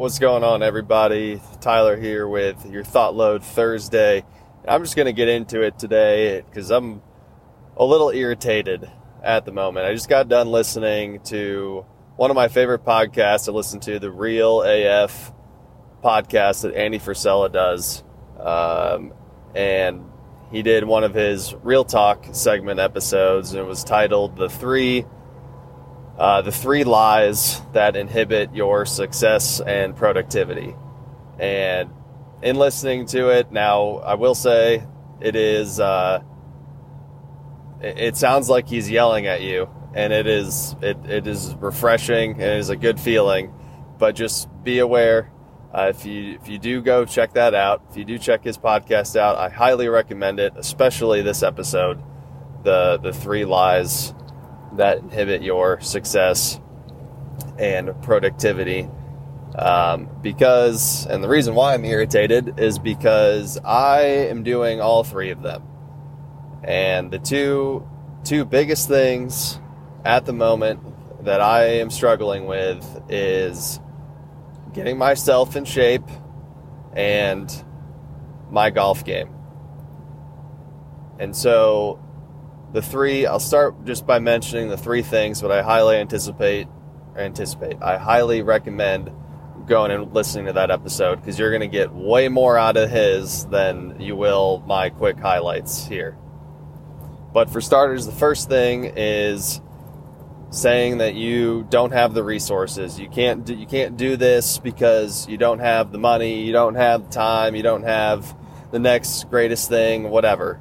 What's going on, everybody? Tyler here with your Thought Load Thursday. I'm just going to get into it today because I'm a little irritated at the moment. I just got done listening to one of my favorite podcasts to listen to, the Real AF podcast that Andy Frisella does. Um, and he did one of his Real Talk segment episodes, and it was titled "The Three uh, the Three Lies That Inhibit Your Success and Productivity." And in listening to it, now I will say it is. Uh, it, sounds like he's yelling at you, and it is. It, it is refreshing and it is a good feeling. But just be aware uh, if you if you do go check that out, if you do check his podcast out, I highly recommend it, especially this episode, the the three lies that inhibit your success and productivity. Um, because and the reason why I'm irritated is because I am doing all three of them, and the two two biggest things at the moment that I am struggling with is getting myself in shape and my golf game. And so the three, I'll start just by mentioning the three things, but I highly anticipate, anticipate, I highly recommend going and listening to that episode because you're going to get way more out of his than you will my quick highlights here. But for starters, the first thing is saying that you don't have the resources. You can't do, you can't do this because you don't have the money, you don't have the time, you don't have the next greatest thing, whatever.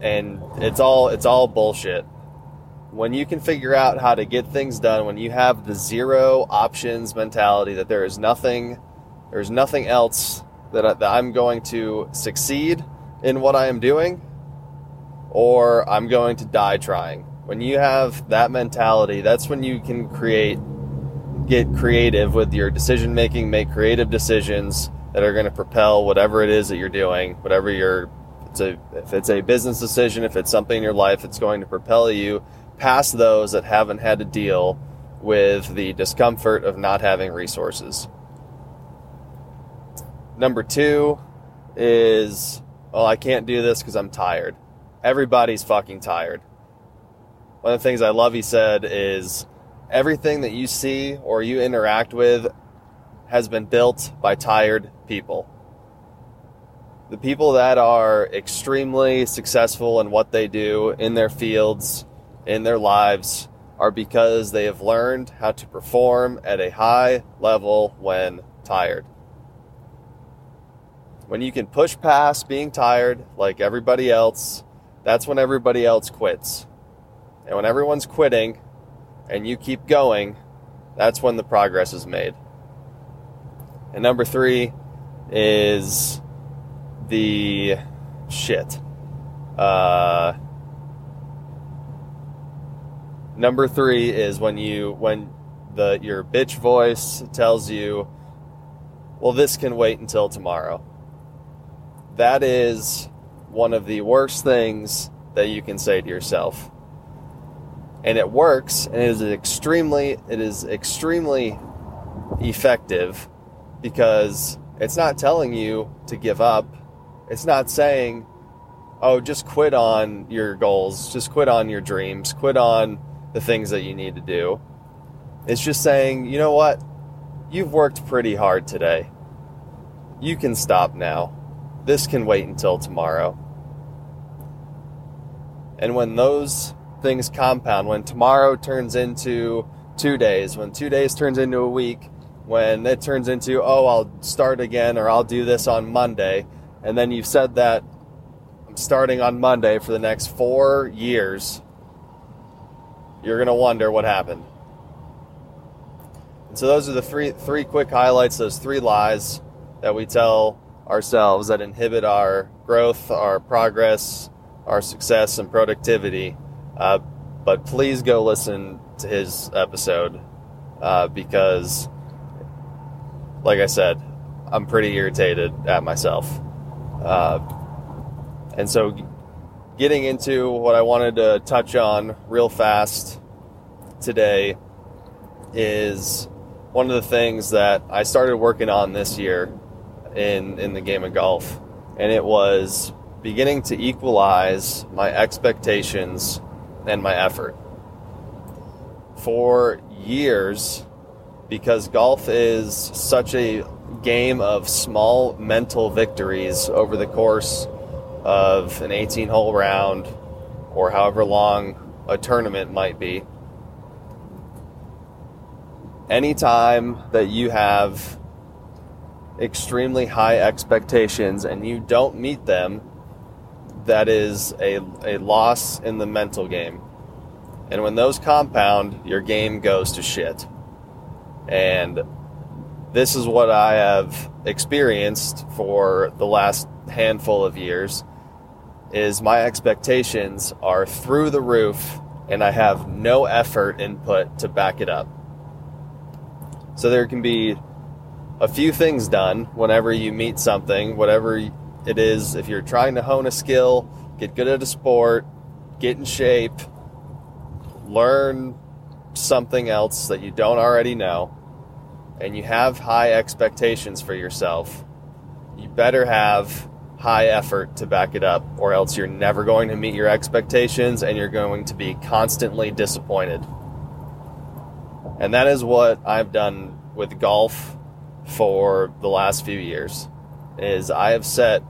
And it's all it's all bullshit. When you can figure out how to get things done, when you have the zero options mentality that there is nothing there's nothing else that, I, that I'm going to succeed in what I am doing or I'm going to die trying when you have that mentality, that's when you can create, get creative with your decision making, make creative decisions that are going to propel whatever it is that you're doing, whatever your, it's a, if it's a business decision, if it's something in your life, it's going to propel you past those that haven't had to deal with the discomfort of not having resources. Number two is, well, I can't do this because I'm tired. Everybody's fucking tired one of the things I love he said is everything that you see or you interact with has been built by tired people. The people that are extremely successful in what they do in their fields, in their lives, are because they have learned how to perform at a high level when tired. When you can push past being tired like everybody else, that's when everybody else quits. And when everyone's quitting and you keep going, that's when the progress is made. And number three is the shit. Uh, number three is when you when the your bitch voice tells you, "Well, this can wait until tomorrow." That is one of the worst things that you can say to yourself and it works and it is extremely it is extremely effective because it's not telling you to give up it's not saying oh just quit on your goals. Just quit on your dreams. Quit on the things that you need to do. It's just saying you know what? You've worked pretty hard today. You can stop now. This can wait until tomorrow. And when those things compound. When tomorrow turns into two days, when two days turns into a week, when it turns into, oh, I'll start again or I'll do this on Monday, and then you've said that starting on Monday for the next four years, you're going to wonder what happened. And so those are the three, three quick highlights, those three lies that we tell ourselves that inhibit our growth, our progress, our success, and productivity. Uh, but please go listen to his episode uh, because, like I said, I'm pretty irritated at myself. Uh, and so, getting into what I wanted to touch on real fast today is one of the things that I started working on this year in in the game of golf, and it was beginning to equalize my expectations and my effort. For years, because golf is such a game of small mental victories over the course of an 18 hole round or however long a tournament might be. Anytime that you have extremely high expectations and you don't meet them, that is a, a loss in the mental game. And when those compound, your game goes to shit. And this is what I have experienced for the last handful of years is my expectations are through the roof and I have no effort input to back it up. So there can be a few things done whenever you meet something, whatever it is, if you're trying to hone a skill, get good at a sport, get in shape, learn something else that you don't already know, and you have high expectations for yourself, you better have high effort to back it up, or else you're never going to meet your expectations and you're going to be constantly disappointed. And that is what I've done with golf for the last few years is I have set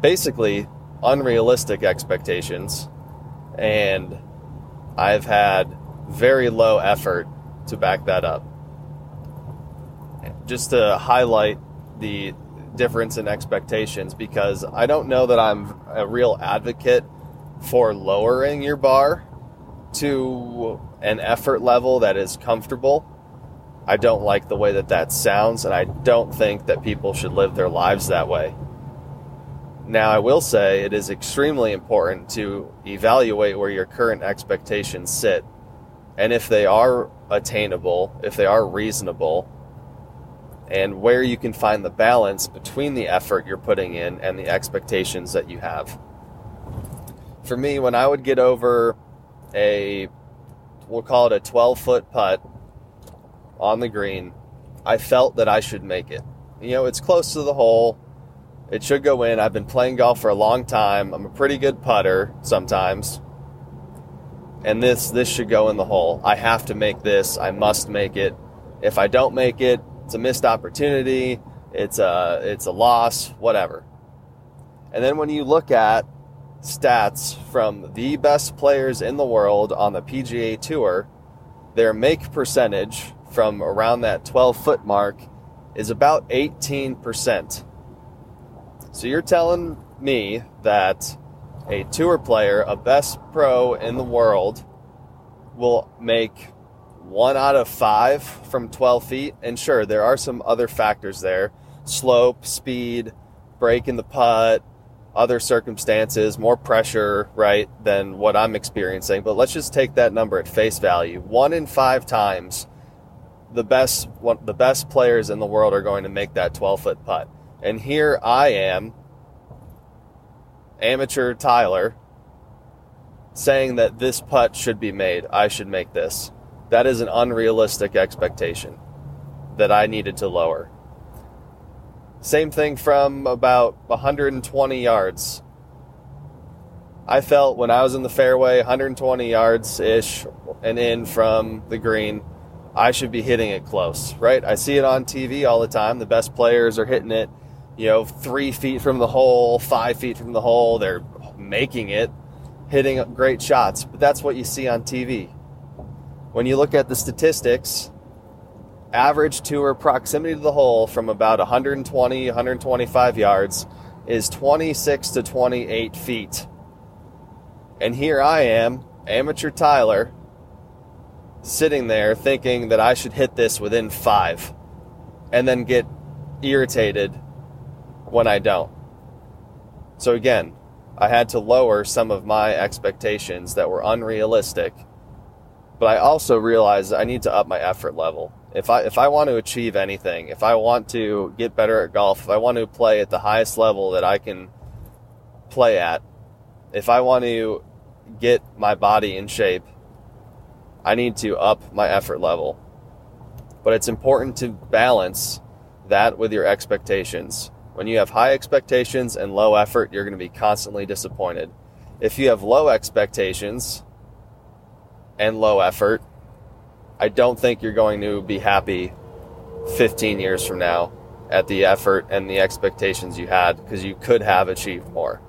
basically unrealistic expectations and I've had very low effort to back that up. Just to highlight the difference in expectations because I don't know that I'm a real advocate for lowering your bar to an effort level that is comfortable. I don't like the way that that sounds, and I don't think that people should live their lives that way. Now, I will say it is extremely important to evaluate where your current expectations sit, and if they are attainable, if they are reasonable, and where you can find the balance between the effort you're putting in and the expectations that you have. For me, when I would get over a, we'll call it a 12 foot putt on the green, I felt that I should make it. You know, it's close to the hole. It should go in. I've been playing golf for a long time. I'm a pretty good putter sometimes. And this this should go in the hole. I have to make this. I must make it. If I don't make it, it's a missed opportunity, it's a it's a loss, whatever. And then when you look at stats from the best players in the world on the PGA Tour, their make percentage from around that 12 foot mark is about 18%. So you're telling me that a tour player, a best pro in the world, will make one out of five from 12 feet. And sure, there are some other factors there slope, speed, break in the putt, other circumstances, more pressure, right, than what I'm experiencing. But let's just take that number at face value. One in five times, the best one, the best players in the world are going to make that 12 foot putt. And here I am, amateur Tyler, saying that this putt should be made. I should make this. That is an unrealistic expectation that I needed to lower. Same thing from about 120 yards. I felt when I was in the fairway, 120 yards ish and in from the green, I should be hitting it close, right? I see it on TV all the time. The best players are hitting it, you know, three feet from the hole, five feet from the hole. They're making it, hitting great shots. But that's what you see on TV when you look at the statistics, average tour proximity to the hole from about 120, 125 yards is 26 to 28 feet. And here I am, amateur Tyler, sitting there thinking that I should hit this within five and then get irritated when I don't. So again, I had to lower some of my expectations that were unrealistic but I also realize I need to up my effort level. If I if I want to achieve anything, if I want to get better at golf, if I want to play at the highest level that I can play at, if I want to get my body in shape, I need to up my effort level. But it's important to balance that with your expectations. When you have high expectations and low effort, you're going to be constantly disappointed. If you have low expectations and low effort, I don't think you're going to be happy 15 years from now at the effort and the expectations you had because you could have achieved more.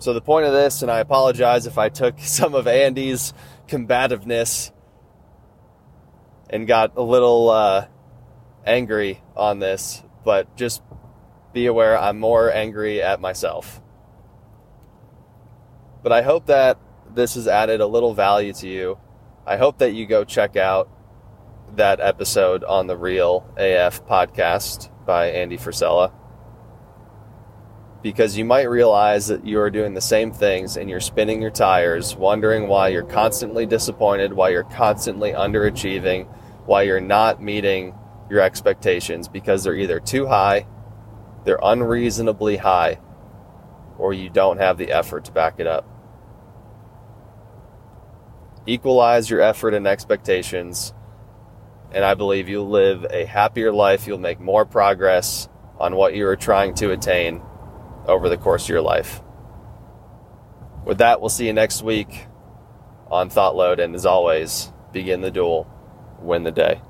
So, the point of this, and I apologize if I took some of Andy's combativeness and got a little uh, angry on this, but just be aware I'm more angry at myself. But I hope that this has added a little value to you. I hope that you go check out that episode on the Real AF podcast by Andy Frisella because you might realize that you are doing the same things and you're spinning your tires, wondering why you're constantly disappointed, why you're constantly underachieving, why you're not meeting your expectations because they're either too high, they're unreasonably high, or you don't have the effort to back it up. Equalize your effort and expectations, and I believe you'll live a happier life. You'll make more progress on what you are trying to attain over the course of your life. With that, we'll see you next week on Thought Load, and as always, begin the duel, win the day.